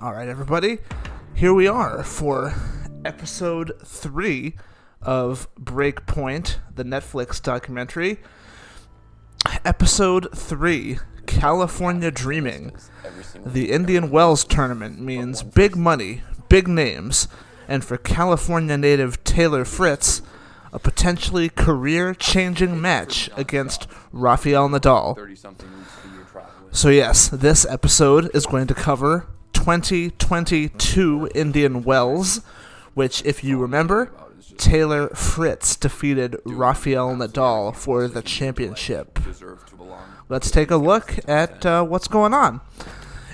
All right, everybody, here we are for episode three of Break Point, the Netflix documentary. Episode three California Dreaming. The Indian Wells tournament means big money, big names, and for California native Taylor Fritz, a potentially career changing match against Rafael Nadal. So, yes, this episode is going to cover 2022 Indian Wells, which, if you remember, Taylor Fritz defeated Rafael Nadal for the championship. Let's take a look at uh, what's going on.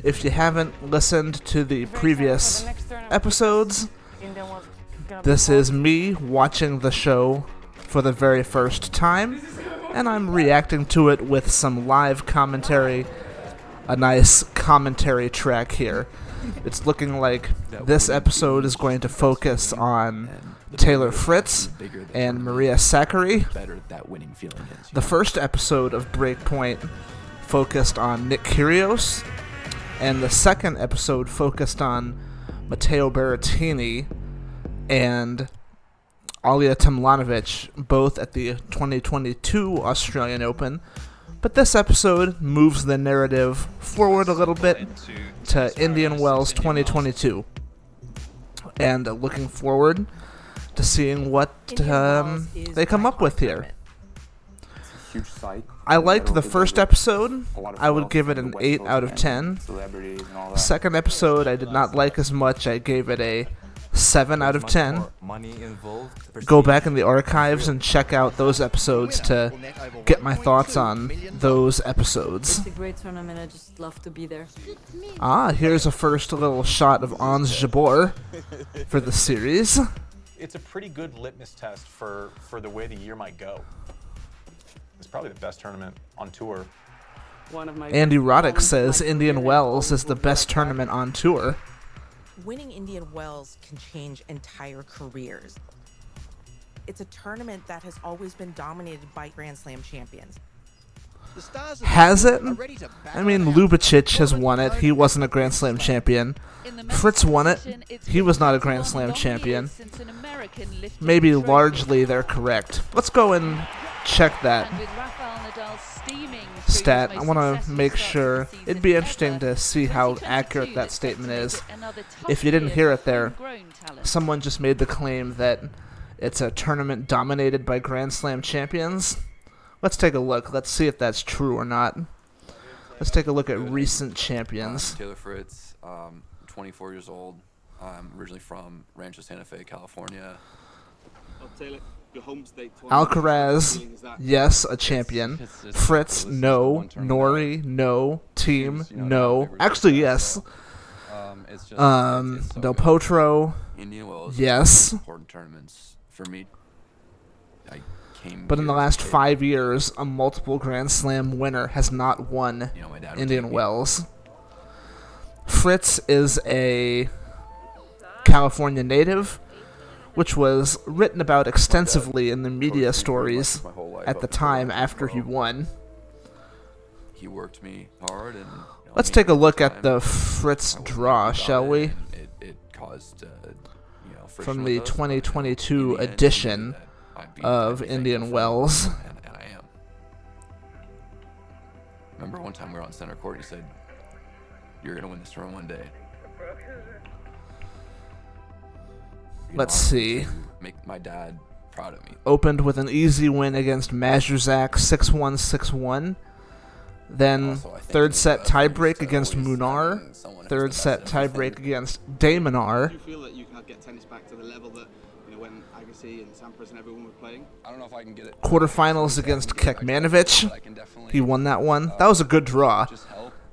If you haven't listened to the previous episodes, this is me watching the show for the very first time, and I'm reacting to it with some live commentary, a nice commentary track here. It's looking like this episode is going to focus on Taylor Fritz and Maria Sakkari. The first episode of Break Point focused on Nick Kyrgios, and the second episode focused on Matteo Berrettini and Ajla Tomljanovic, both at the 2022 Australian Open. But this episode moves the narrative forward a little bit to Indian Wells 2022. And uh, looking forward to seeing what um, they come up with here. I liked the first episode. I would give it an 8 out of 10. Second episode, I did not like as much. I gave it a 7 out of 10. Go back in the archives and check out those episodes to get my thoughts on those episodes. It's a great tournament. I just love to be there. Ah, here's a first little shot of Ons Jabeur for the series. it's a pretty good litmus test for, for the way the year might go. It's probably the best tournament on tour. One of my Andy Roddick says Indian Wells is the best tournament on tour. Winning Indian Wells can change entire careers. It's a tournament that has always been dominated by Grand Slam champions. Has it? I mean, Ljubicic has won it. He wasn't a Grand Slam champion. Fritz won it. He was not a Grand Slam champion. Maybe largely they're correct. Let's go and check that stat. I want to make sure. It'd be interesting to see how accurate that statement is. If you didn't hear it there, someone just made the claim that it's a tournament dominated by Grand Slam champions. Let's take a look. Let's see if that's true or not. Let's take a look at recent champions. Taylor Fritz, um, 24 years old. I'm originally from Rancho Santa Fe, California. Alcaraz, yes, a champion. Fritz, no. Norrie, no. Thiem, no. Actually, yes. Um, Del. Potro, yes. Important tournaments for me. But in the last five years, a multiple Grand Slam winner has not won Indian. Wells. Fritz is a California native, which was written about extensively in the media Coached me pretty much stories my whole life at the time after he won. He worked me hard, and Let's take a look at the Fritz draw, shall we? It, it caused, uh, you know, From the us, but in 2022 the end, he knew edition that of Indian Wells. And, and I am. Remember one time we were on center court, he said, "You're gonna win this tournament one day." You know, Let's I see. to Make my dad proud of me. Opened with an easy win against Mazurzak 6 1 6 1. Then Also, third set the best thing tiebreak against Munar. having someone who's Third set tiebreak against de Minaur. Do you feel that you can get tennis back to the level that you know when Agassi and Sampras and everyone were playing? I don't know if I can get it. Quarterfinals against Kekmanovic. But I can definitely, He won that one. Uh, that was a good draw.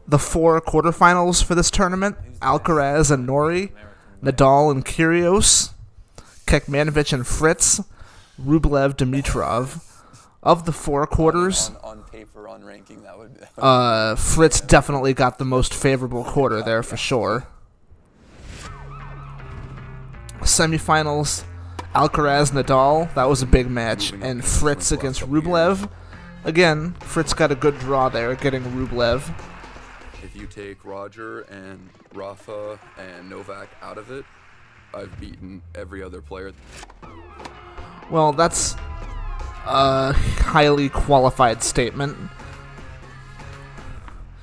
The four quarterfinals for this tournament Alcaraz and Norrie, Nadal and Kyrgios, Kekmanovic and Fritz, Rublev Dimitrov. Of the four quarters, on, on paper, on ranking, that would. That would uh, Fritz definitely got the most favorable quarter there for sure. Semifinals, Alcaraz Nadal, that was a big match, and Fritz against Rublev. Again, Fritz got a good draw there, getting Rublev. if you take Roger and Rafa and Novak out of it, I've beaten every other player. Well, that's a highly qualified statement.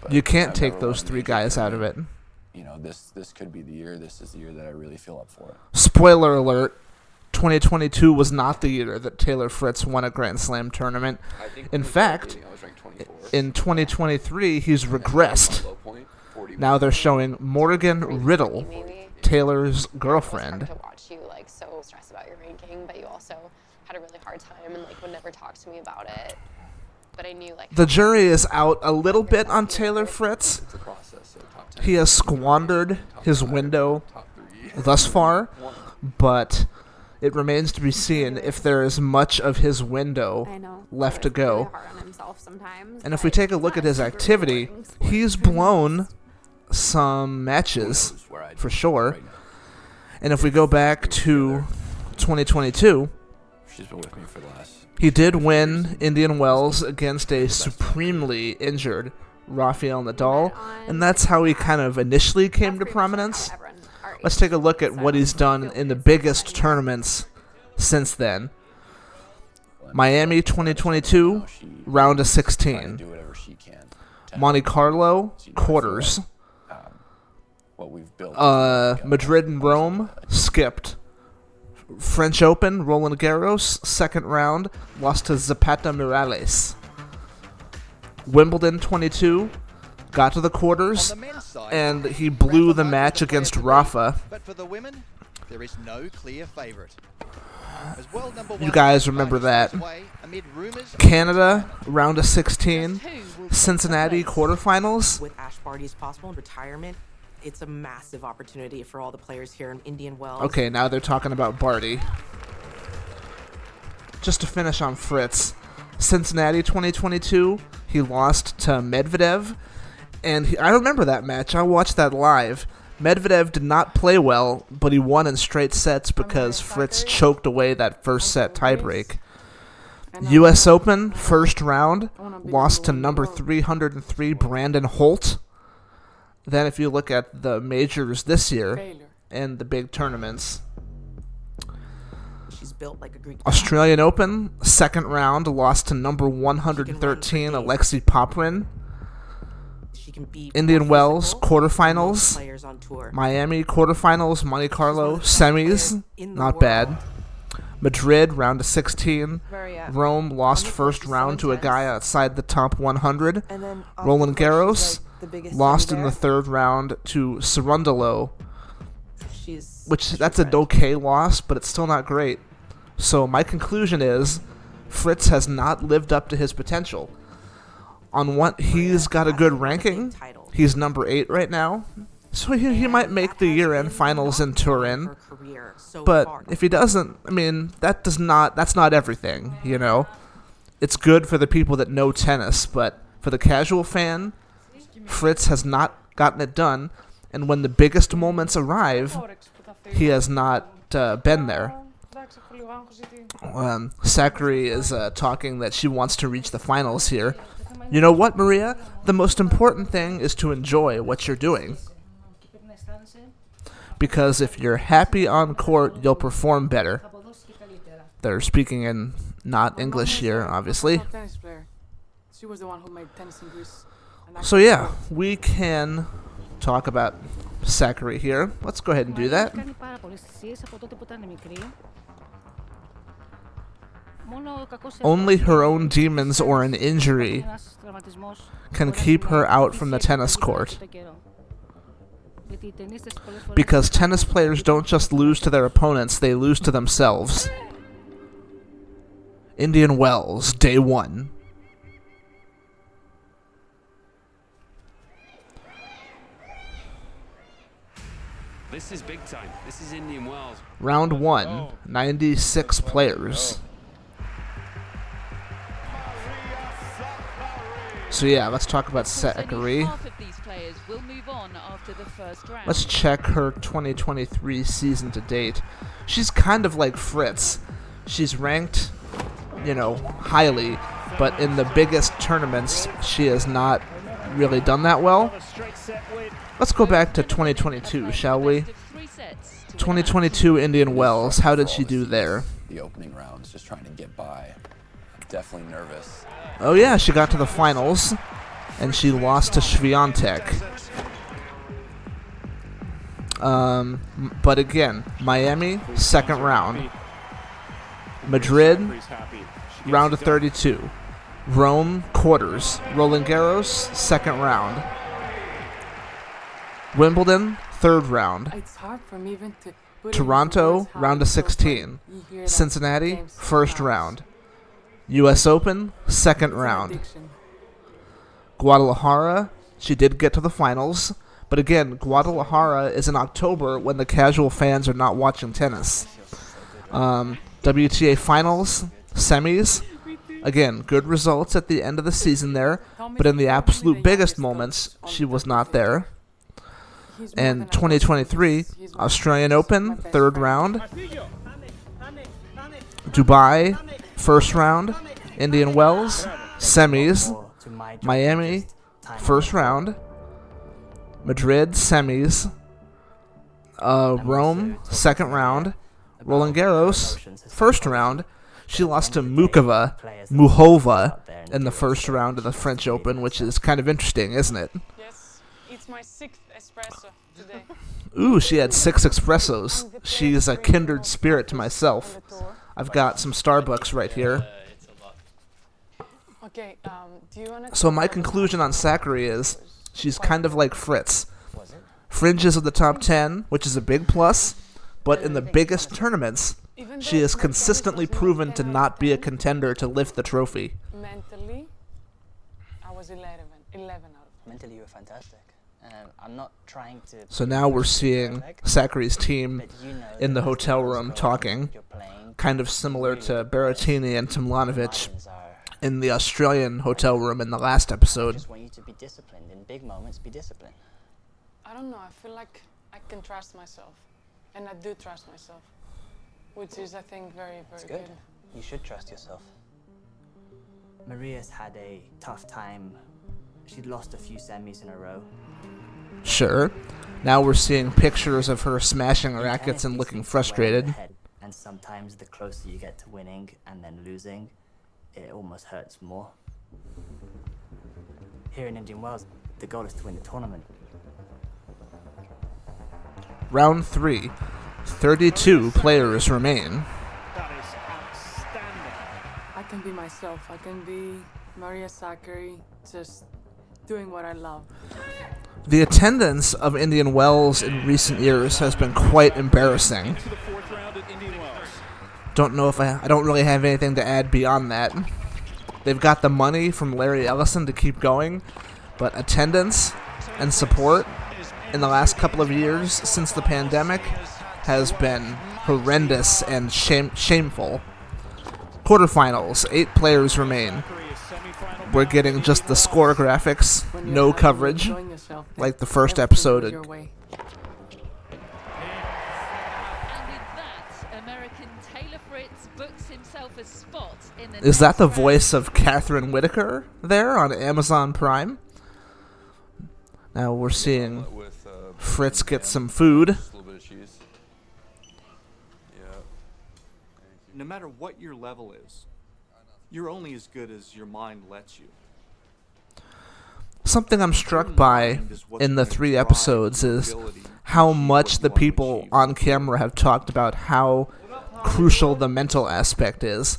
But You can't I've take those three guys out of it. You know, this this could be the year. This is the year that I really feel up for it. Spoiler alert 2022 was not the year that Taylor Fritz won a Grand Slam tournament. In fact, I was ranked 24. In 2023, he's regressed. Low point, 41. Now they're showing Morgan Riddle. Taylor's girlfriend. to watch you like so stressed about your ranking, but you also had a really hard time and like would never talk to me about it. But I knew like The jury is out a little bit on Taylor Fritz. It's a process, so top 10. He has squandered his window thus far, but it remains to be seen if there is much of his window left to go. hard on himself sometimes. And if we take a look at his activity, he's blown some matches Knows where I'd for sure. And if we go back to 2022, She's been with me for the last. he did win Indian Wells against a supremely injured Rafael Nadal, and that's how he kind of initially came to That's pretty much prominence. how everyone our Let's take a look at what he's done in the biggest tournaments since then. Miami 2022, round of 16. do whatever she can. to Monte Carlo, quarters. What we've built. Uh. Madrid and Rome, skipped. French Open, Roland Garros, second round, lost to Zapata Miralles. Wimbledon 22, got to the quarters, the side, and he blew the Rafa match the player against to Rafa. But for the women, there is no clear favourite. As world number You guys remember that. on his way amid rumours of Canada, round of 16, Cincinnati quarterfinals. With Ash Barty's possible retirement, it's a massive opportunity for all the players here in Indian Wells. Okay, now they're talking about Barty. Just to finish on Fritz, Cincinnati 2022, he lost to Medvedev, and he, I remember that match. I watched that live. Medvedev did not play well, but he won in straight sets because Fritz choked away that first set tiebreak. U.S. Open first round lost to number 303 Brandon Holt. Then, if you look at the majors this year and the big tournaments, She's built like a Greek. Australian Open second round lost to number 113 Alexei Popyrin. She can beat Indian Wells quarterfinals. Players on tour. Miami quarterfinals, Monte Carlo semis, not bad. Madrid round of 16. Uh, Rome lost first court, she's so round to a guy outside the top 100. And then off Roland the court, Garros she's, like, the biggest lost in the third round to Cerundolo, She's which she's that's a okay loss, but it's still not great. So my conclusion is Fritz has not lived up to his potential. On what he's got a good ranking. He's number eight right now. So he, he might make the year-end finals in Turin. But if he doesn't, I mean, that does not that's not everything, you know. It's good for the people that know tennis, but for the casual fan, Fritz has not gotten it done, and when the biggest moments arrive, he has not uh, been there. Um, Sakkari is uh, talking that she wants to reach the finals here. You know what, Maria? The most important thing is to enjoy what you're doing. Because if you're happy on court, you'll perform better. They're speaking in not English here, obviously. She was the one who made tennis in Greece. So yeah, we can talk about Sakkari here. Let's go ahead and do that. Only her own demons or an injury can keep her out from the tennis court. Because tennis players don't just lose to their opponents, they lose to themselves. Indian Wells, day one. This is big time. This is Indian Wells. Round one, 96 players. So yeah, let's talk about Sakkari. Half of these players will move on after the first round. Let's check her 2023 season to date. She's kind of like Fritz. She's ranked, you know, highly, but in the biggest tournaments, she has not really done that well. Let's go back to 2022, shall we? 2022 Indian Wells. How did she do there? The opening rounds, just trying to get by. Definitely nervous. Oh yeah, she got to the finals, and she lost to Swiatek. Um, but again, Miami second round. Madrid round of 32. Rome quarters. Roland Garros second round. Wimbledon third round. It's hard for me even to put Toronto round of 16. Cincinnati first round. U.S. Open second round. Guadalajara, she did get to the finals, but again, Guadalajara is in October when the casual fans are not watching tennis. Um, WTA finals, semis, again, good results at the end of the season there, but in the absolute biggest moments, she was not there. And 2023, Australian Open, third round. Dubai, first round. Indian Wells, semis. Miami, first round. Madrid, semis. Uh, Rome, second round. Roland Garros, first round. She lost to Mukova, Muchova in the first round of the French Open, which is kind of interesting, isn't it? Yes, it's my sixth espresso today. Ooh, she had six espressos. She's a kindred spirit to myself. I've got some Starbucks right here. Okay, um, do you wanna? So my conclusion on Sakkari is she's kind of like Fritz. Fringes of the top 10, which is a big plus, but in the biggest tournaments, she has consistently proven to not be a contender to lift the trophy. Mentally, I was 11, 11 out of Mentally, you were fantastic. So now we're seeing Sakkari's team in the hotel room talking, kind of similar to Berrettini and Tomljanovic in the Australian hotel room in the last I episode. just want you to be disciplined. In big moments, be disciplined. I don't know. I feel like I can trust myself, and I do trust myself, which is, I think, very, very It's good. good. You should trust yourself. Maria's had a tough time. She'd lost a few semis in a row. Sure. Now we're seeing pictures of her smashing rackets and looking frustrated. And sometimes the closer you get to winning and then losing, it almost hurts more. Here in Indian Wells, the goal is to win the tournament. Round 3. 32 players remain. That is outstanding. I can be myself. I can be Maria Sakkari, just doing what I love. The attendance of Indian Wells in recent years has been quite embarrassing. Don't know if I I don't really have anything to add beyond that. They've got the money from Larry Ellison to keep going, but attendance and support in the last couple of years since the pandemic has been horrendous and shame, shameful. Quarterfinals, eight players remain. We're getting just the score graphics, no coverage, like the first episode. Your way. American Taylor Fritz books himself a spot in the Is that the voice of Catherine Whitaker there on Amazon Prime? Now we're seeing Fritz get some food. Just a little bit of cheese. Yeah. No matter what your level is, you're only as good as your mind lets you. Something I'm struck by in the three episodes is how much the people on camera have talked about how crucial the mental aspect is.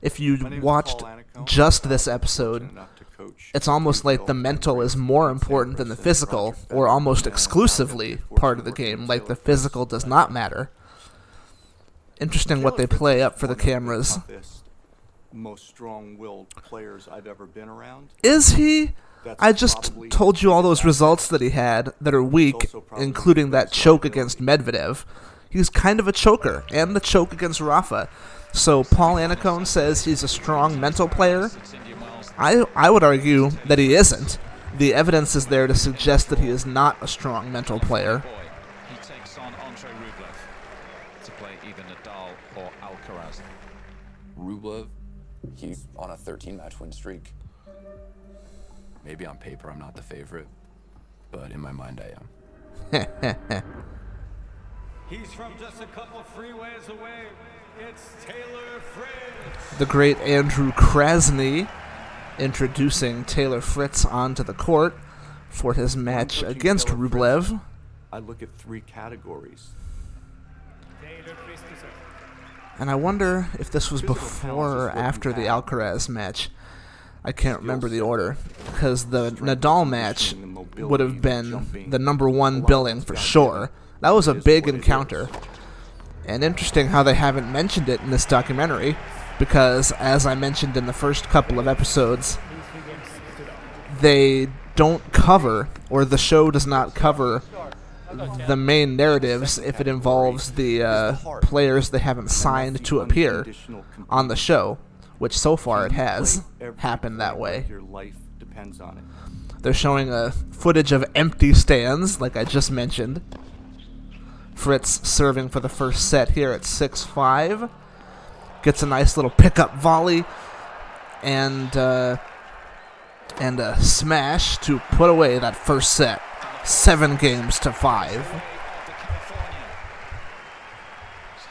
If you watched just this episode, it's almost like the mental is more important than the physical, or almost exclusively part of the game, like the physical does not matter. Interesting what they play up for the cameras. Toughest, most strong-willed players I've ever been around. Is he? That's I just told you all those results that he had that are weak, including that choke against Medvedev. He's kind of a choker, and the choke against Rafa. So Paul Annacone says he's a strong mental player. I I would argue that he isn't. The evidence is there to suggest that he is not a strong mental player. He takes on Andre Rublev to play either Nadal or Alcaraz. Rublev, he's on a 13 match win streak. Maybe on paper I'm not the favorite, but in my mind I am. He's from just a couple freeways away. It's Taylor Fritz. the great Andrew Krasny introducing Taylor Fritz onto the court for his match against Taylor Fritz, Rublev. I look at three categories. And I wonder if this was before or is what you after the. Alcaraz match. I can't remember the order because the Nadal match would have been the number one billing for sure. That was a big encounter. And interesting how they haven't mentioned it in this documentary because, as I mentioned in the first couple of episodes, they don't cover, or the show does not cover, the main narratives if it involves the uh, players they haven't signed to appear on the show, which so far it has happened that way. They're showing a footage of empty stands, like I just mentioned. Fritz serving for the first set here at 6 5. Gets a nice little pickup volley and uh, and a smash to put away that first set. Seven games to five. He's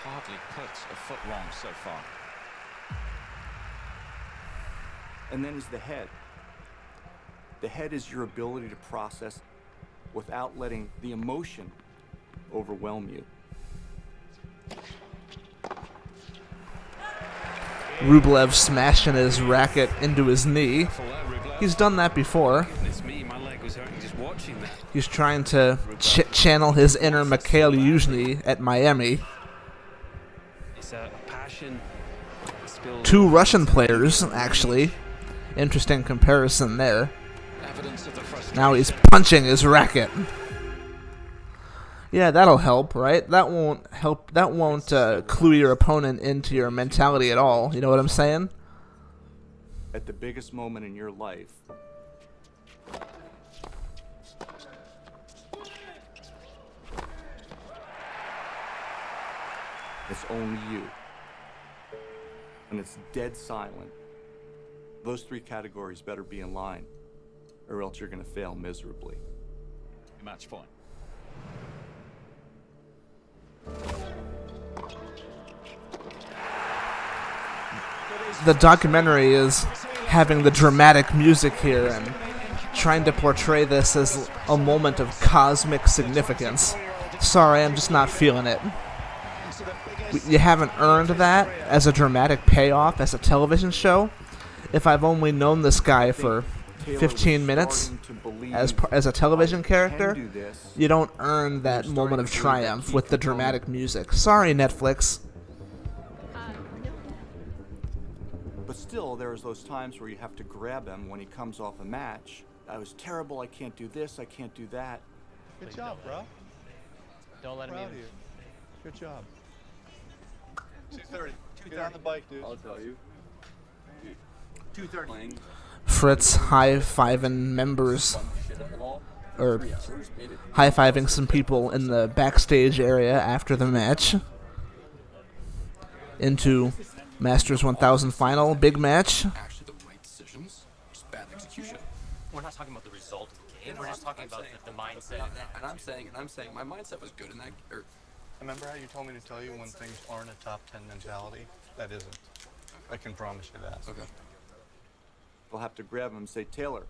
hardly put a foot wrong so far. And then is the head. The head is your ability to process without letting the emotion overwhelm you. Rublev smashing his racket into his knee. He's done that before. He's trying to ch- channel his inner Mikhail Yuzhny at Miami. It's a passion spilled. Two Russian players, actually. Interesting comparison there. Evidence of the frustration. Now he's punching his racket. Yeah, that'll help, right? That won't help. That won't uh, clue your opponent into your mentality at all. You know what I'm saying? At the biggest moment in your life, it's only you. And it's dead silent. Those three categories better be in line, or else you're going to fail miserably. Match point. The documentary is having the dramatic music here and trying to portray this as a moment of cosmic significance. Sorry, I'm just not feeling it. You haven't earned that as a dramatic payoff as a television show. If I've only known this guy for 15 minutes as as a television character, you don't earn that moment of triumph with the dramatic music. Sorry, Netflix. But still, there's those times where you have to grab him when he comes off a match. I was terrible. I can't do this. I can't do that. Good job, bro. Don't let him Proud even. of you. Good job. 230. Get on the bike, dude. I'll tell you. 230. Fritz high fiving members, or high fiving some people in the backstage area after the match. Into Masters 1000 final, big match. Actually, the right decisions, just bad execution. We're not talking about the result of the game. We're just talking about the, the mindset. And I'm saying, and I'm saying, my mindset was good in that. Or, Remember how you told me to tell you when things aren't a top 10 mentality? That isn't. I can promise you that. Okay. They'll have to grab him and say, Taylor,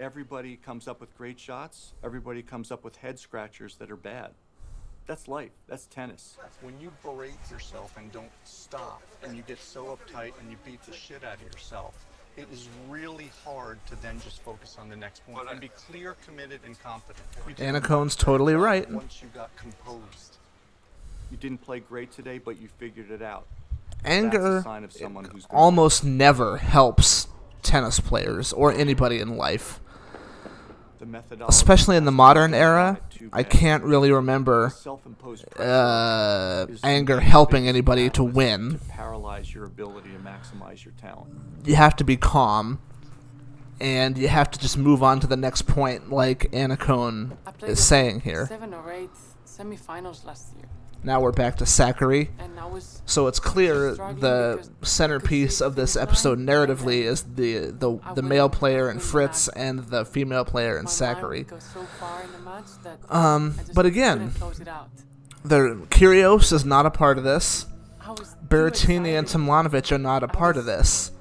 everybody comes up with great shots. Everybody comes up with head scratchers that are bad. That's life. That's tennis. When you berate yourself and don't stop, and you get so uptight and you beat the shit out of yourself, it is really hard to then just focus on the next point and be clear, committed, and confident. You did Annacone's totally right. Once you got composed. You didn't play great today, but you figured it out. Anger That's a sign of someone who's gonna almost never helps tennis players or anybody in life. Especially in the modern era, I can't really remember uh, anger helping anybody to win. To paralyze your ability to maximize your talent. You have to be calm, and you have to just move on to the next point, like Annacone is saying here. Seven or eight semifinals last year. Now we're back to Sakkari. And I was So it's clear the centerpiece of this episode narratively is the the, the male player in Fritz and the female player in Sakkari. would go so far in the match that Um, but again, couldn't close it out. the Kyrgios is not a part of this. I was Berrettini and Tomljanovic are not a part of this.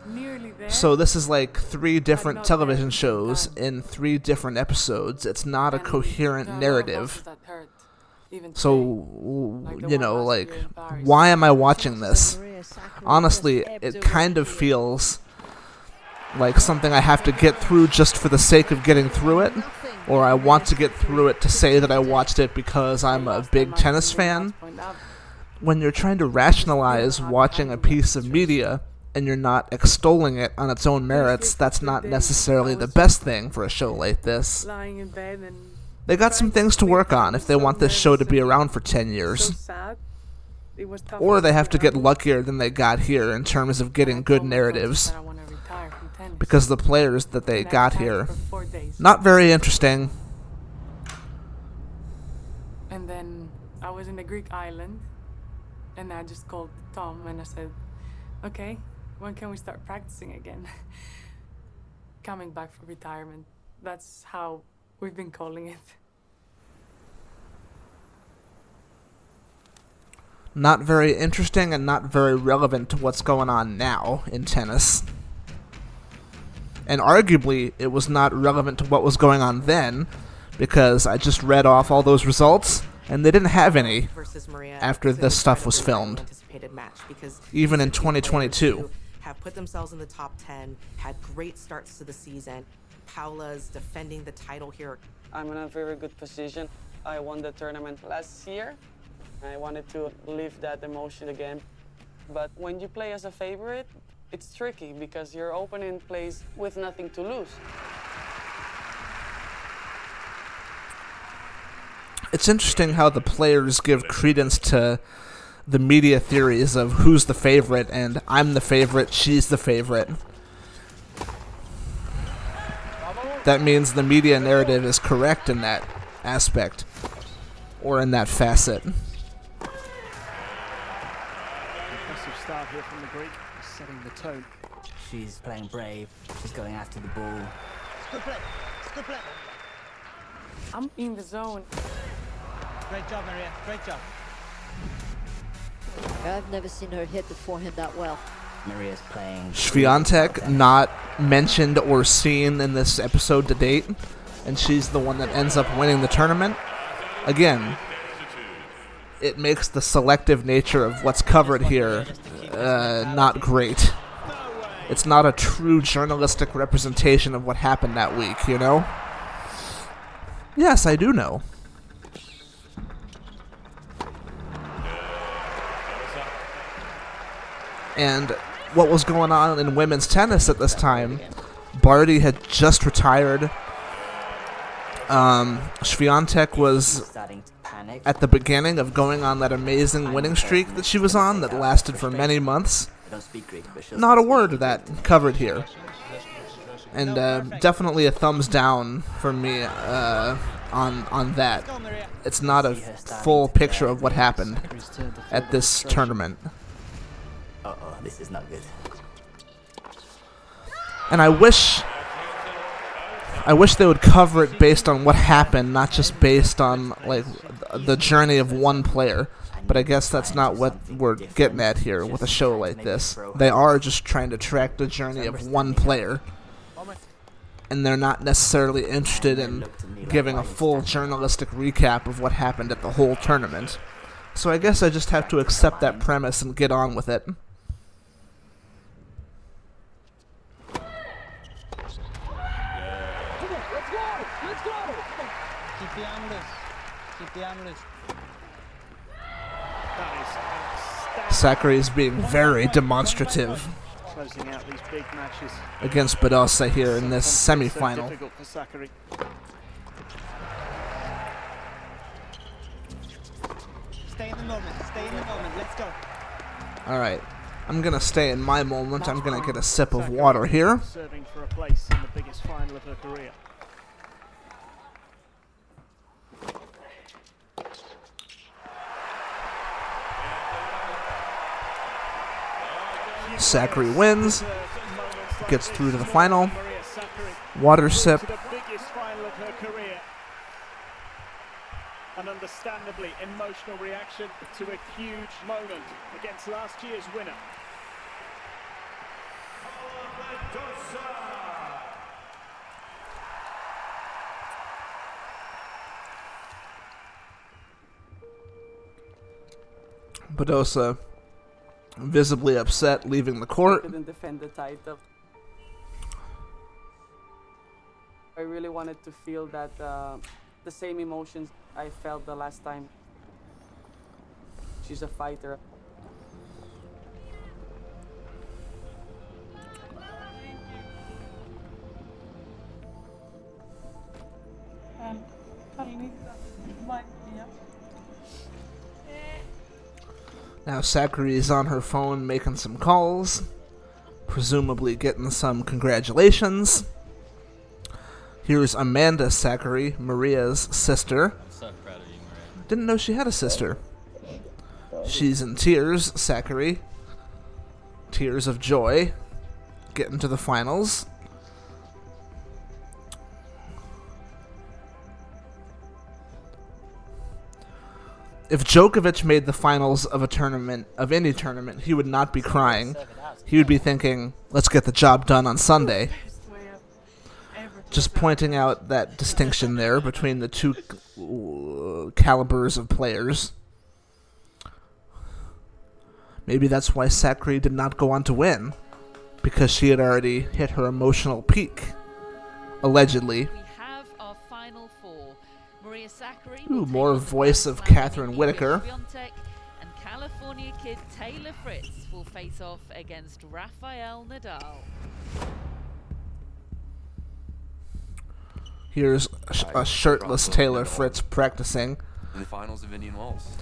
So this is like three different television shows in three different episodes. It's not a coherent narrative. That hurt. So w- you know, like, why am I watching this? Honestly, it kind of feels like something I have to get through just for the sake of getting through it, or I want to get through it to say that I watched it because I'm a big tennis fan. When you're trying to rationalize watching a piece of media and you're not extolling it on its own merits, that's not necessarily the best thing for a show like this. They got some things to work on if they want this show to be around for 10 years. sad. It was tough Or they have to get luckier than they got here in terms of getting good narratives. that I wanna retire from tennis. Because the players that they got here, for four days. not very interesting. And then I was in a Greek island, and I just called Tom and I said, "Okay, when can we start practicing again?" Coming back from retirement. That's how we've been calling it. Not very interesting and not very relevant to what's going on now in tennis. And arguably, it was not relevant to what was going on then, because I just read off all those results, and they didn't have any Maria after this stuff was filmed. Even in these are two players 2022. Have put themselves in the top 10, had great starts to the season. Paula's defending the title here. I'm in a very good position. I won the tournament last year. I wanted to live that emotion again. But when you play as a favorite, it's tricky because your opponent plays with nothing to lose. It's interesting how the players give credence to the media theories of who's the favorite and I'm the favorite, she's the favorite. That means the media narrative is correct in that aspect or in that facet. Impressive start here from the Greek, setting the tone. She's playing brave. She's going after the ball. Good play. Good play. I'm in the zone. Great job, Maria. Great job. I've never seen her hit the forehand that well. Maria's playing. Swiatek not mentioned or seen in this episode to date, and she's the one that ends up winning the tournament. Again, it makes the selective nature of what's covered here uh, not great. It's not a true journalistic representation of what happened that week, you know? Yes, I do know. And what was going on in women's tennis at this time, Barty had just retired. Um, Swiatek was at the beginning of going on that amazing winning streak that she was on that lasted for many months. Not a word of that covered here. And uh, definitely a thumbs down from me uh, on on that. It's not a full picture of what happened at this tournament. Uh oh, this is not good. And I wish I wish they would cover it based on what happened, not just based on like the journey of one player. But I guess that's not what we're getting at here with a show like this. They are just trying to track the journey of one player. And they're not necessarily interested in giving a full journalistic recap of what happened at the whole tournament. So I guess I just have to accept that premise and get on with it. Keep the amulet. Keep the amulet. Sakkari is being very demonstrative Closing out these big matches. against Badosa here in this semi-final. difficult for Sakkari. Stay in the moment. Stay in the moment. Let's go. All right, I'm gonna stay in my moment. I'm gonna get a sip of water here. Serving for a place in the biggest final of her career. Sakkari wins, gets through to the final. Water sip. To the biggest final of her career. An understandably emotional reaction to a huge moment against last year's winner. Badosa visibly upset leaving the court. couldn't defend the title. I really wanted to feel that uh, the same emotions I felt the last time. She's a fighter. Now Sakkari is on her phone making some calls, presumably getting some congratulations. Here's Amanda Sakkari, Maria's sister. So proud of you, Maria. Didn't know she had a sister. She's in tears, Sakkari. Tears of joy. Getting to the finals. If Djokovic made the finals of a tournament, of any tournament, he would not be crying. He would be thinking, let's get the job done on Sunday. Just pointing out that distinction there between the two uh, calibers of players. Maybe that's why Sakkari did not go on to win, because she had already hit her emotional peak. Allegedly. Ooh, more voice of Grand Catherine MVP Whitaker. And California kid Taylor Fritz will face off against Rafael Nadal. Here's a, shirtless Taylor Fritz practicing. In the finals of Indian Wells.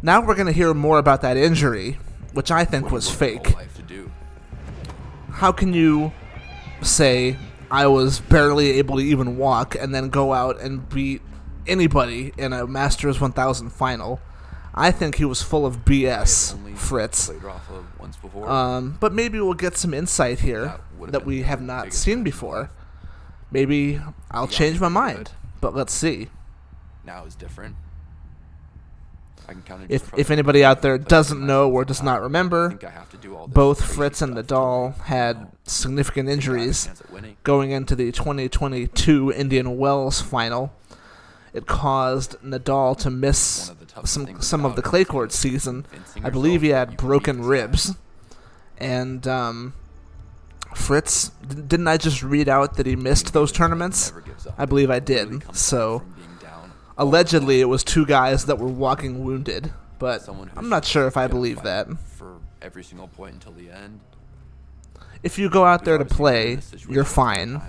Now we're going to hear more about that injury, which I think was fake. Life to do. How can you say I was barely able to even walk and then go out and beat anybody in a Masters 1000 final? I think he was full of BS, Fritz. Played Rafa once before. Um, but maybe we'll get some insight here that we have not seen before. Maybe I'll change my mind, but let's see. now is different. I can count If if anybody out there doesn't know or does not remember, think I have to do all this both Fritz and Nadal had significant injuries chance at winning. going into the 2022 Indian Wells final. It caused Nadal to miss some some of the clay court season. I believe he had broken ribs, and um, Fritz didn't I just read out that he missed those tournaments? I believe I did. So allegedly, it was two guys that were walking wounded, but I'm not sure if I believe that. for every single point until the end. If you go out there to play, you're fine.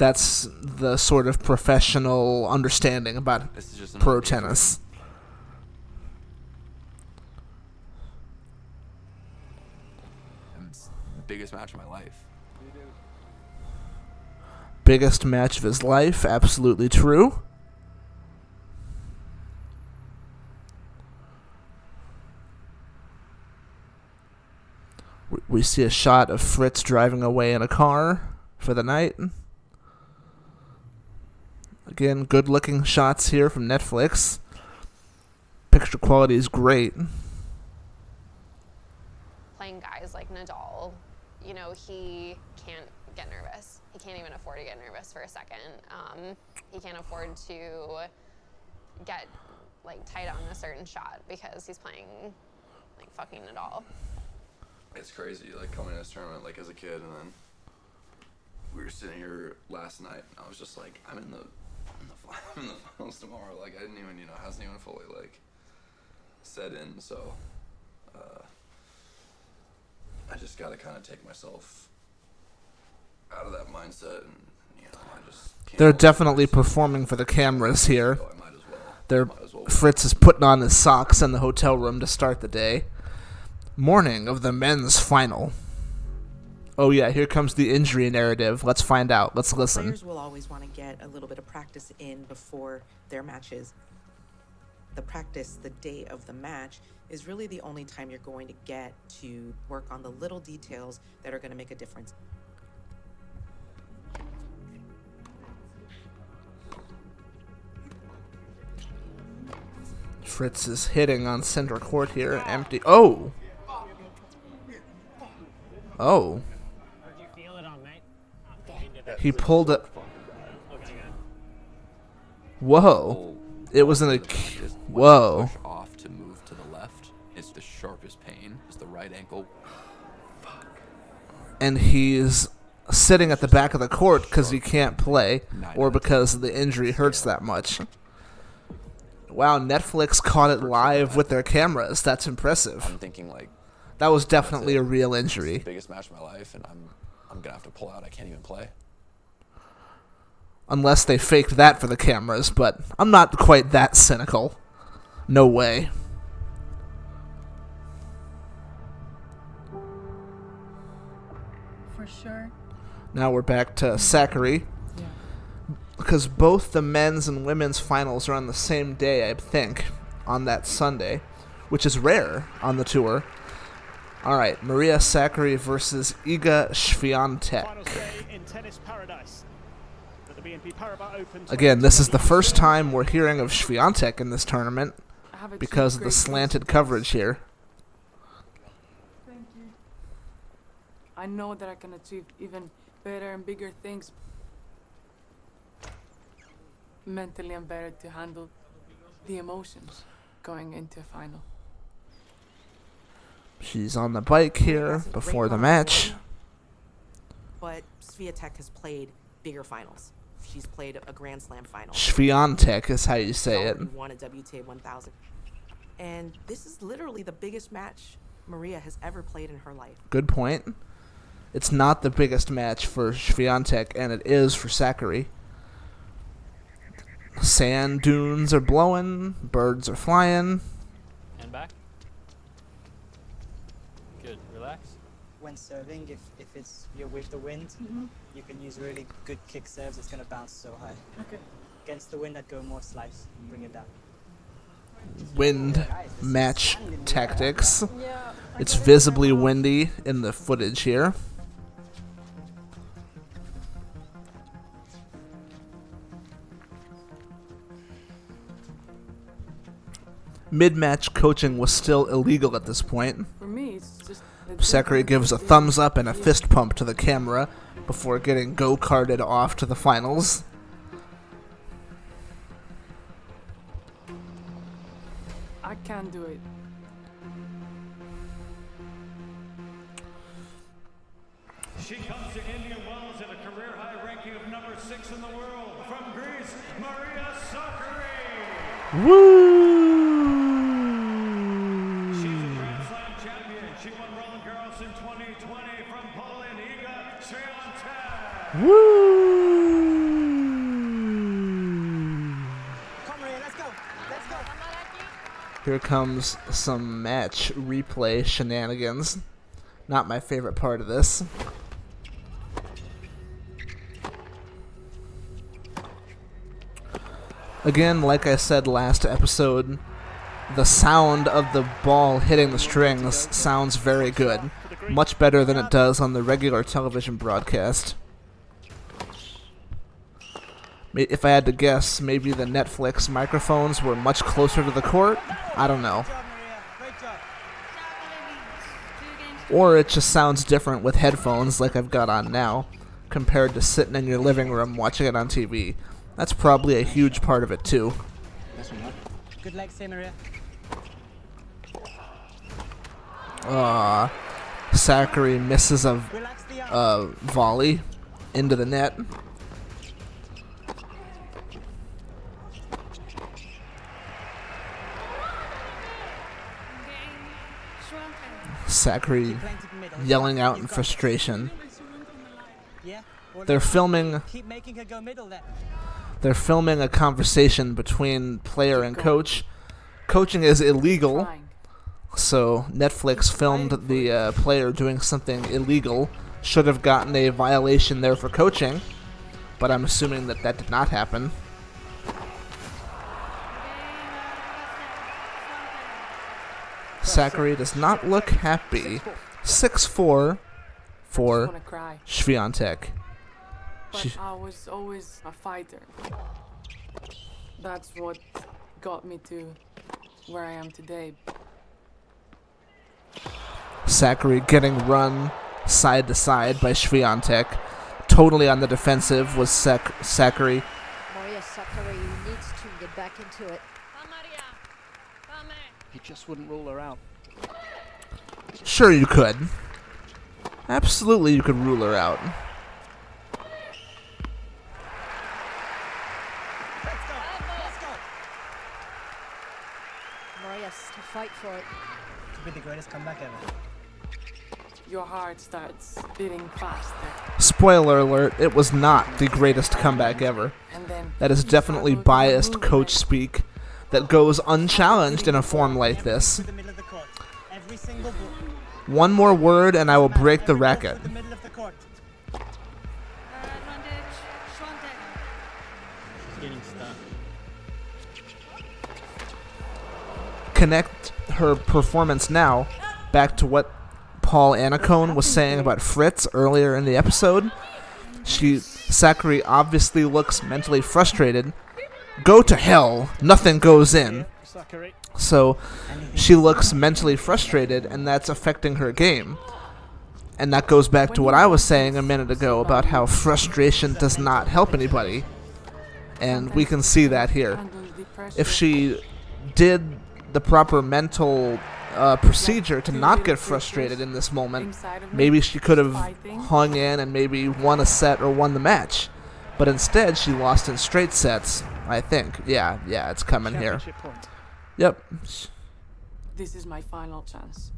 That's the sort of professional understanding about This is just pro tennis. And It's the biggest match of my life. Biggest match of his life, absolutely true. We see a shot of Fritz driving away in a car for the night. Again, good looking shots here from Netflix. Picture quality is great. playing guys like Nadal, you know, he can't get nervous. He can't even afford to get nervous for a second. Um, he can't afford to get like tight on a certain shot because he's playing like fucking Nadal. It's crazy, like coming to this tournament, like as a kid, and then we were sitting here last night, and I was just like, I'm in the, I'm in the, fi- I'm in the finals tomorrow. Like I didn't even, you know, hasn't even fully like set in. So uh, I just got to kind of take myself out of that mindset, and you know, I just can't. They're definitely performing for the cameras here. They're Fritz is putting on his socks in the hotel room to start the day. Morning of the men's final. Oh yeah, here comes the injury narrative. Let's find out. Let's listen. Players will always want to get a little bit of practice in before their matches. The practice the day of the match is really the only time you're going to get to work on the little details that are going to make a difference. Fritz is hitting on center court here. Empty. Oh! Oh. He pulled it. Whoa. Oh, it was in a. Whoa. Off to move to the left. It's the sharpest pain. It's the right ankle. And he's sitting at the back of the court because he can't play or because the injury hurts that much. Wow, Netflix caught it live with their cameras. That's impressive. I'm thinking like That was definitely a real injury. biggest match of my life, and I'm I'm gonna have to pull out. I can't even play. Unless they faked that for the cameras, but I'm not quite that cynical. No way. For sure. Now we're back to Sakkari. Because both the men's and women's finals are on the same day, I think, on that Sunday, which is rare on the tour. All right, Maria Sakkari versus Iga Swiatek. in tennis paradise. For the BNP Paribas Open Again, this is the first time we're hearing of Swiatek in this tournament I have achieved because of the slanted coverage here. Thank you. I know that I can achieve even better and bigger things. Mentally, I'm better to handle the emotions going into a final. She's on the bike here before the match. But Sviatek has played bigger finals. She's played a Grand Slam final. Swiatek is how you say it. She won a WTA 1000. And this is literally the biggest match Maria has ever played in her life. Good point. It's not the biggest match for Swiatek, and it is for Sakkari. Sand dunes are blowing, birds are flying. And back. Good. Relax. When serving, if, if it's you're with the wind, mm-hmm. you can use really good kick serves. It's going to bounce so high. Okay. Against the wind, I'd go more slice, bring it down. Wind match tactics. It's visibly windy in the footage here. Mid match coaching was still illegal at this point. For me, it's just. The Sakkari difference gives a thumbs up and a fist pump to the camera before getting go karted off to the finals. I can do it. She comes to Indian Wells at a career high ranking of number six in the world. From Greece, Maria Sakkari. Woo! She's a Grand Slam champion. She won Roland Garros in 2020 from Poland, Iga Swiatek. Woo! Come, let's go. Let's go. Here comes some match replay shenanigans. Not my favorite part of this. Again, like I said last episode, the sound of the ball hitting the strings sounds very good. Much better than it does on the regular television broadcast. If I had to guess, maybe the Netflix microphones were much closer to the court. I don't know. Or it just sounds different with headphones like I've got on now, compared to sitting in your living room watching it on TV. That's probably a huge part of it too. Good here, Maria. Sakkari misses a, a volley into the net. Sakkari yelling out in frustration. They're filming. Keep making her go middle there. They're filming a conversation between player and coach. Coaching is illegal, so Netflix filmed the uh, player doing something illegal. Should have gotten a violation there for coaching, but I'm assuming that that did not happen. Sakkari does not look happy. 6 4 for wanna cry. Swiatek. But She- I was always a fighter. That's what got me to where I am today. Sakkari getting run side to side by Sviantek. Totally on the defensive was Sak- Sakkari. Maria Sakkari needs to get back into it. He just wouldn't rule her out. Sure, you could. Absolutely, you could rule her out. Maria has to fight for it. Could be the greatest comeback ever. Your heart starts beating faster. Spoiler alert, it was not the greatest comeback ever. And then That is definitely biased coach speak that goes unchallenged in a form like this. One more word and I will break the racket. Connect her performance now back to what Paul Annacone was saying about Fritz earlier in the episode. She Sakkari obviously looks mentally frustrated. Go to hell. Nothing goes in. So she looks mentally frustrated, and that's affecting her game. And that goes back to what I was saying a minute ago about how frustration does not help anybody. And we can see that here. If she did the proper mental uh, procedure to not get frustrated in this moment, maybe she could have hung in and maybe won a set or won the match. But instead, she lost in straight sets, I think. Yeah, yeah, it's coming here. Point. Yep. This is my final chance.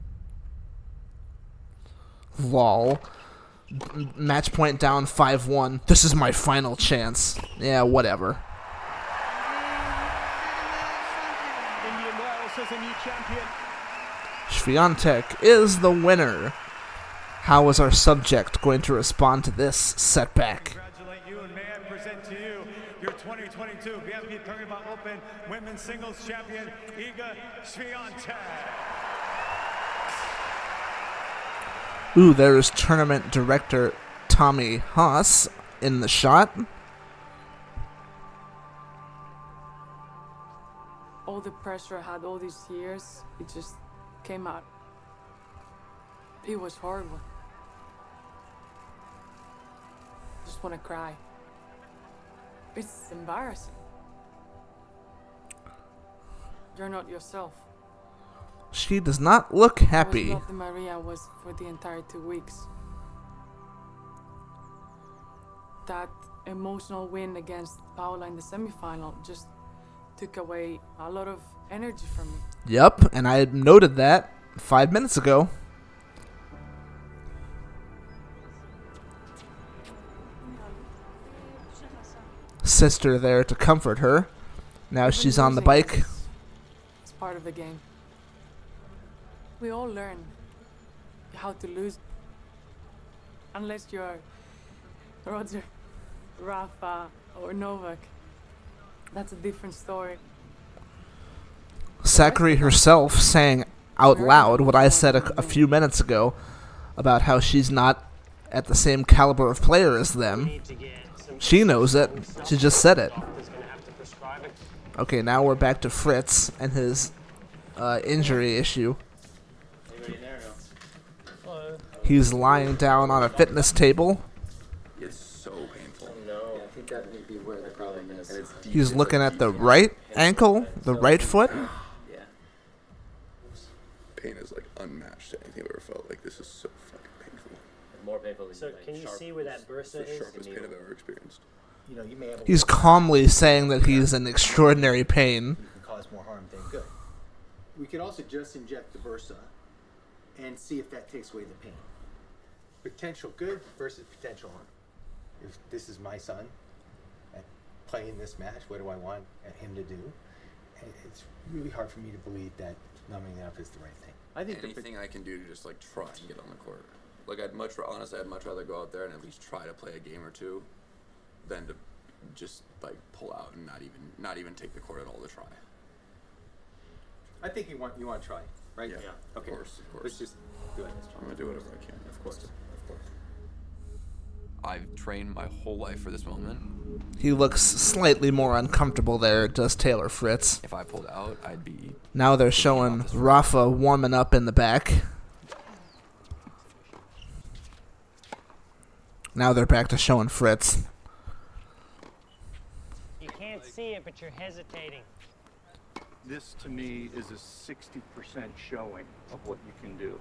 Lol. Match point down 5 1. This is my final chance. Yeah, whatever. Indian Wells as a new champion. Swiatek is the winner. How is our subject going to respond to this setback? Congratulate you and may I present to you your 2022 BNP Paribas Open Women's Singles Champion, Iga Swiatek. Ooh, there's tournament director Tommy Haas in the shot. All the pressure I had all these years, it just came out. It was horrible. Just want to cry. It's embarrassing. You're not yourself. She does not look I happy. was not the Maria was for the entire two weeks. That emotional win against Paula in the semifinal just took away a lot of energy from me. Yep, and I noted that five minutes ago. Sister there to comfort her. Now she's on the bike. is- It's part of the game. We all learn how to lose. Unless you're Roger, Rafa, or Novak. That's a different story. Sakkari herself saying out loud what I said a, a few minutes ago about how she's not at the same caliber of player as them. She knows it. She just said it. Okay, now we're back to Fritz and his uh, injury issue. He's lying down on a fitness table. It's so painful. No, I think that may be where the problem is. And it's deep. He's looking at the right ankle, the right foot. Yeah. Pain is like unmatched to anything I've ever felt. Like this is so fucking painful. More painful than So like can you sharp- see where that It's bursa the is? sharpest pain I've ever experienced. You know, you may have a He's calmly saying that he's in extraordinary pain. can cause more harm than good. We could also just inject the bursa and see if that takes away the pain. Potential good versus potential harm. If this is my son at playing this match, what do I want at him to do? And it's really hard for me to believe that numbing it up is the right thing. I think the anything I can do to just like try and get on the court. Like I'd much ra- honestly, I'd much rather go out there and at least try to play a game or two, than to just like pull out and not even not even take the court at all to try. I think you want you want to try. right? Yeah, Okay. of course, of course. Let's just do it. I'm gonna do whatever I can. Of course. Of course. I've trained my whole life for this moment. He looks slightly more uncomfortable there, does Taylor Fritz. If I pulled out, I'd be. Now they're showing Rafa warming up in the back. Now they're back to showing Fritz. You can't see it, but you're hesitating. This to me is a 60% showing of what you can do.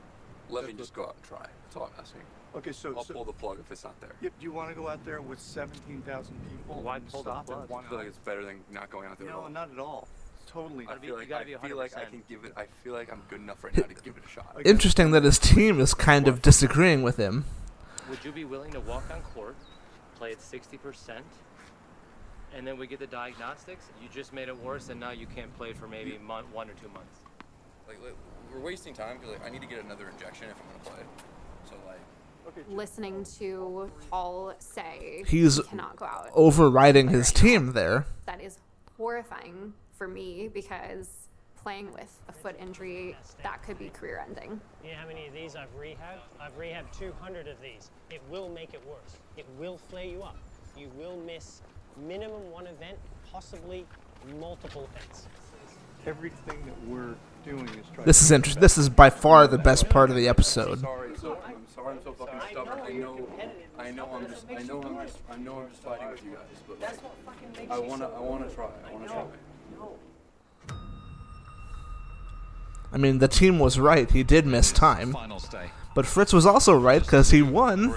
Let me just go out and try. That's all I'm asking. Okay, so I'll so- pull the plug if it's not there. Yep, do you want to go out there with 17,000 people? Why and pull the stop plug? at I feel like it's better than not going out there at No, all. not at all. Totally. I not. feel like I feel like I can give it. I feel like I'm good enough right now to give it a shot. Interesting that his team is kind of disagreeing with him. Would you be willing to walk on court, play at 60%, and then we get the diagnostics? You just made it worse, and now you can't play for maybe month, one or two months. Like, like, we're wasting time because like I need to get another injection if I'm gonna play. So like. Listening to Paul say He's he cannot go out. overriding his team there. That is horrifying for me because playing with a foot injury that could be career ending. You know how many of these I've rehabbed? I've rehabbed 200 of these. It will make it worse. It will flare you up. You will miss minimum one event, possibly multiple events. Everything that we're doing is trying This is interesting. This is by far the best part of the episode. Sorry, so I'm sorry I'm so fucking stubborn. I know, I know I'm just, I know I'm just, I know I'm just fighting with you guys, but like, I wanna, I wanna try, I wanna try. I mean, the team was right. He did miss time. But Fritz was also right because he won.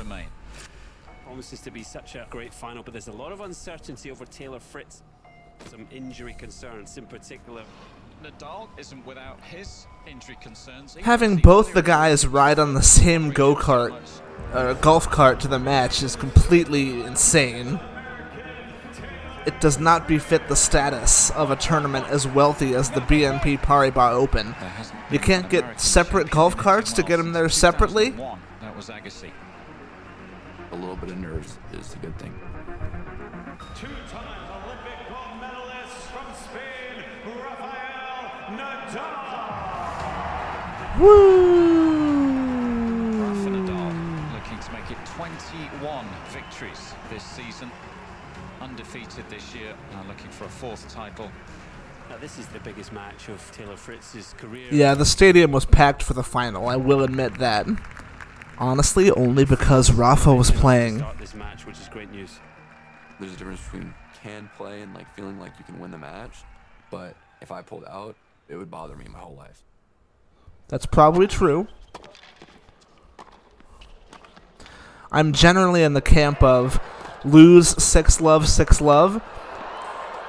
Promises to be such a great final, but there's a lot of uncertainty over Taylor Fritz. Some injury concerns in particular. Nadal isn't without his injury concerns. Having both the guys ride on the same go kart, uh, golf cart to the match is completely insane. It does not befit the status of a tournament as wealthy as the BNP Paribas Open. You can't get separate golf carts to get them there separately. That was Agassi. A little bit of nerves is a good thing. Two-time Olympic gold medalist from Spain, Rafael Nadal. Rafa Nadal looking to make it 21 victories this season. Undefeated this year, now looking for a fourth title. Now, this is the biggest match of Taylor Fritz's career. Yeah, the stadium was packed for the final. I will admit that. Honestly, only because Rafa was playing. Start this match, which is great news. There's a difference between can play and like feeling like you can win the match, but if I pulled out, it would bother me my whole life. That's probably true. I'm generally in the camp of lose six love, six love,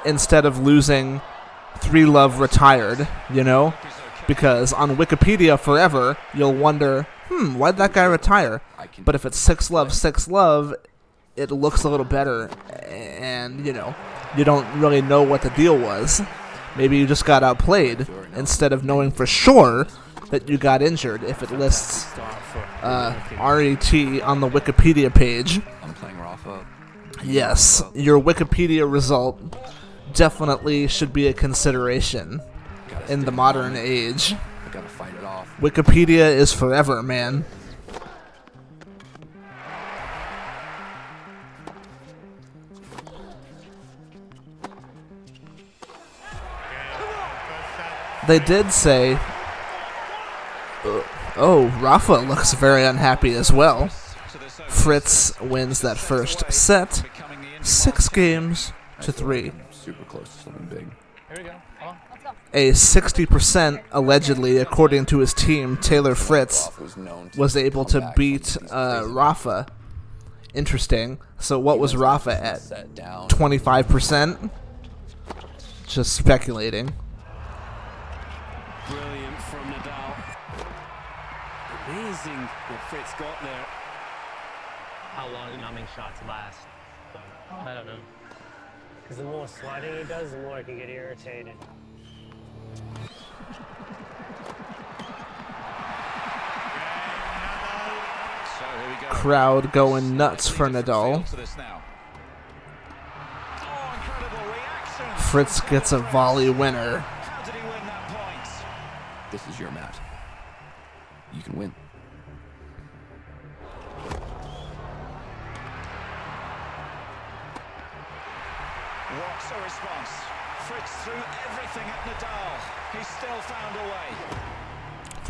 instead of losing three love retired, you know? Because on Wikipedia forever, you'll wonder, hmm, why'd that guy retire? But if it's six love, six love, it looks a little better, and, you know, you don't really know what the deal was. Maybe you just got outplayed instead of knowing for sure that you got injured if it lists uh, RET on the Wikipedia page. I'm playing Rafa. Yes, your Wikipedia result definitely should be a consideration in the modern age. I gotta fight it off. Wikipedia is forever, man. They did say. Uh, oh, Rafa looks very unhappy as well. Fritz wins that first set, six games to three. Super close to something big. Here we go. Come on. Let's go. A 60%, allegedly, according to his team, Taylor Fritz was able to beat uh, Rafa. Interesting. So, what was Rafa at? 25%? Just speculating. Brilliant from Nadal. Amazing what Fritz got there. How long do numbing shots last? I don't know. Because the more sliding he does, the more I can get irritated. So here we go. Crowd going nuts for Nadal. To this now. Fritz gets a volley winner. This is your match.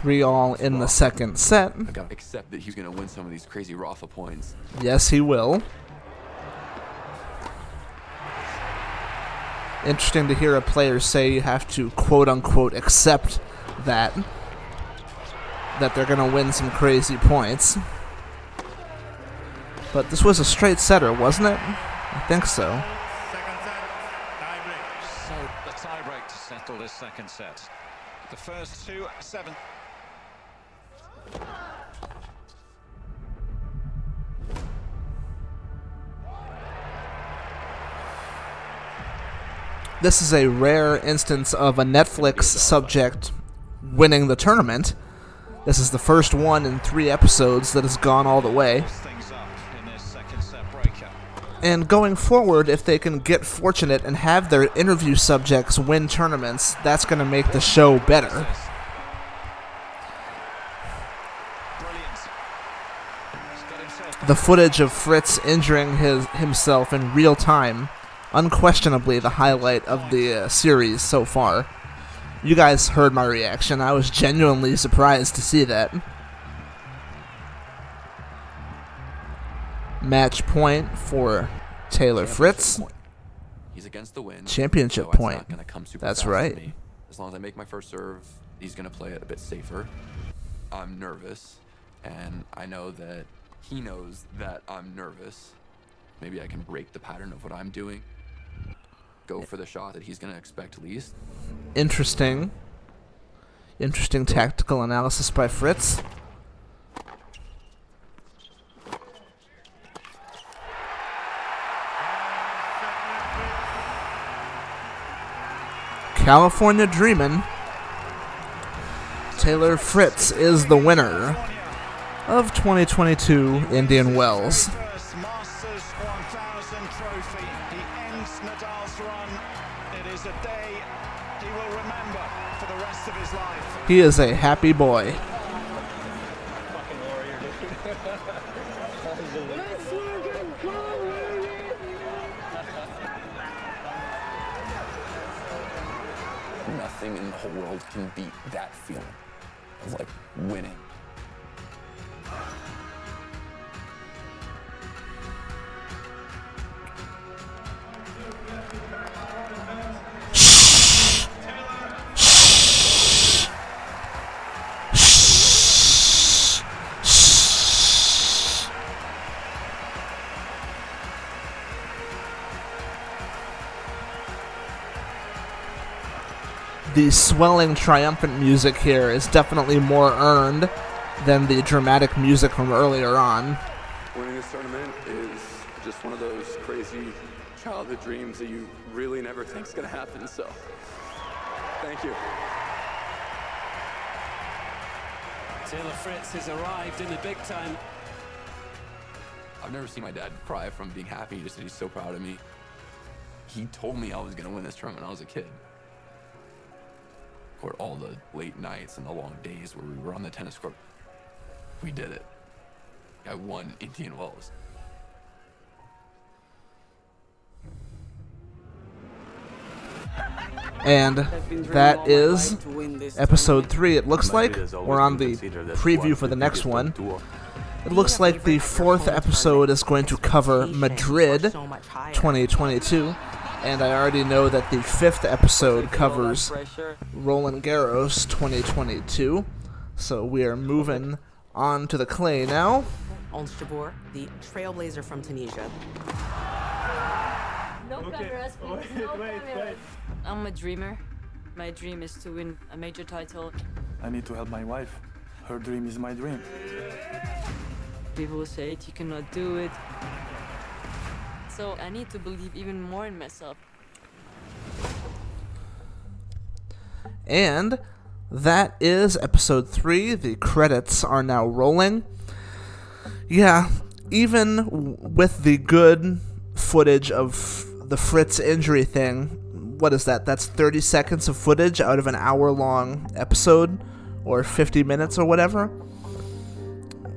Three all in the second set. I got to accept that he's going to win some of these crazy Rafa points. Yes, he will. Interesting to hear a player say you have to quote unquote accept that that they're going to win some crazy points. But this was a straight setter, wasn't it? I think so. So the tiebreak to settle this second set. The first two, seven. This is a rare instance of a Netflix subject winning the tournament. This is the first one in three episodes that has gone all the way. And going forward, if they can get fortunate and have their interview subjects win tournaments, that's going to make the show better. The footage of Fritz injuring his himself in real time, unquestionably the highlight of the uh, series so far. You guys heard my reaction. I was genuinely surprised to see that. Match point for Taylor Fritz. He's against the wind. Championship so point. gonna come super That's right. As long as I make my first serve, he's going to play it a bit safer. I'm nervous, and I know that he knows that I'm nervous. Maybe I can break the pattern of what I'm doing. Go for the shot that he's going to expect least. Interesting. Interesting tactical analysis by Fritz. California Dreamin'. Taylor Fritz is the winner of 2022 Indian Wells. First Masters 1000 trophy. He ends Nadal's run. It is a day he will remember for the rest of his life. He is a happy boy. Nothing in the whole world can beat that feeling of like winning. The swelling triumphant music here is definitely more earned than the dramatic music from earlier on. Winning this tournament is just one of those crazy childhood dreams that you really never think is going to happen. So, thank you. Taylor Fritz has arrived in the big time. I've never seen my dad cry from being happy. He just said he's so proud of me. He told me I was going to win this tournament when I was a kid. Court, all the late nights and the long days where we were on the tennis court, we did it. I won Indian Wells. And that is episode 3, it looks like. We're on the preview for the next one. It looks like the fourth episode is going to cover Madrid 2022. And I already know that the fifth episode covers Roland Garros 2022. So we are moving on to the clay now. Ons Jabeur, the trailblazer from Tunisia. No cameras, please. No cameras. I'm a dreamer. My dream is to win a major title. I need to help my wife. Her dream is my dream. People say it, you cannot do it. So I need to believe even more in myself. And that is episode 3. The credits are now rolling. Yeah, even with the good footage of the Fritz injury thing, what is that? That's 30 seconds of footage out of an hour long episode or 50 minutes or whatever.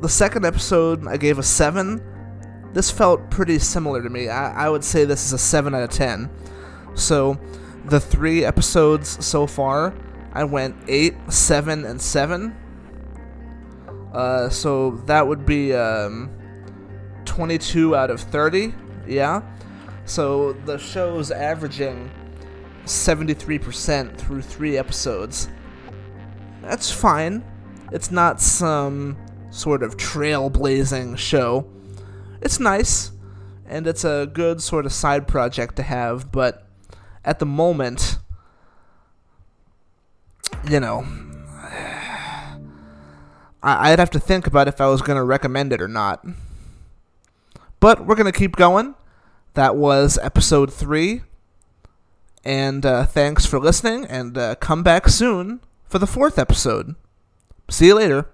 the second episode I gave a 7. This felt pretty similar to me. I, I would say this is a 7 out of 10. So, the three episodes so far, I went 8, 7, and 7. Uh, so that would be um, 22 out of 30. Yeah. So the show's averaging 73% through three episodes. That's fine. It's not some sort of trailblazing show. It's nice, and it's a good sort of side project to have, but at the moment, you know, I'd have to think about if I was going to recommend it or not. But we're going to keep going. That was episode three. And uh, thanks for listening, and uh, come back soon for the fourth episode. See you later.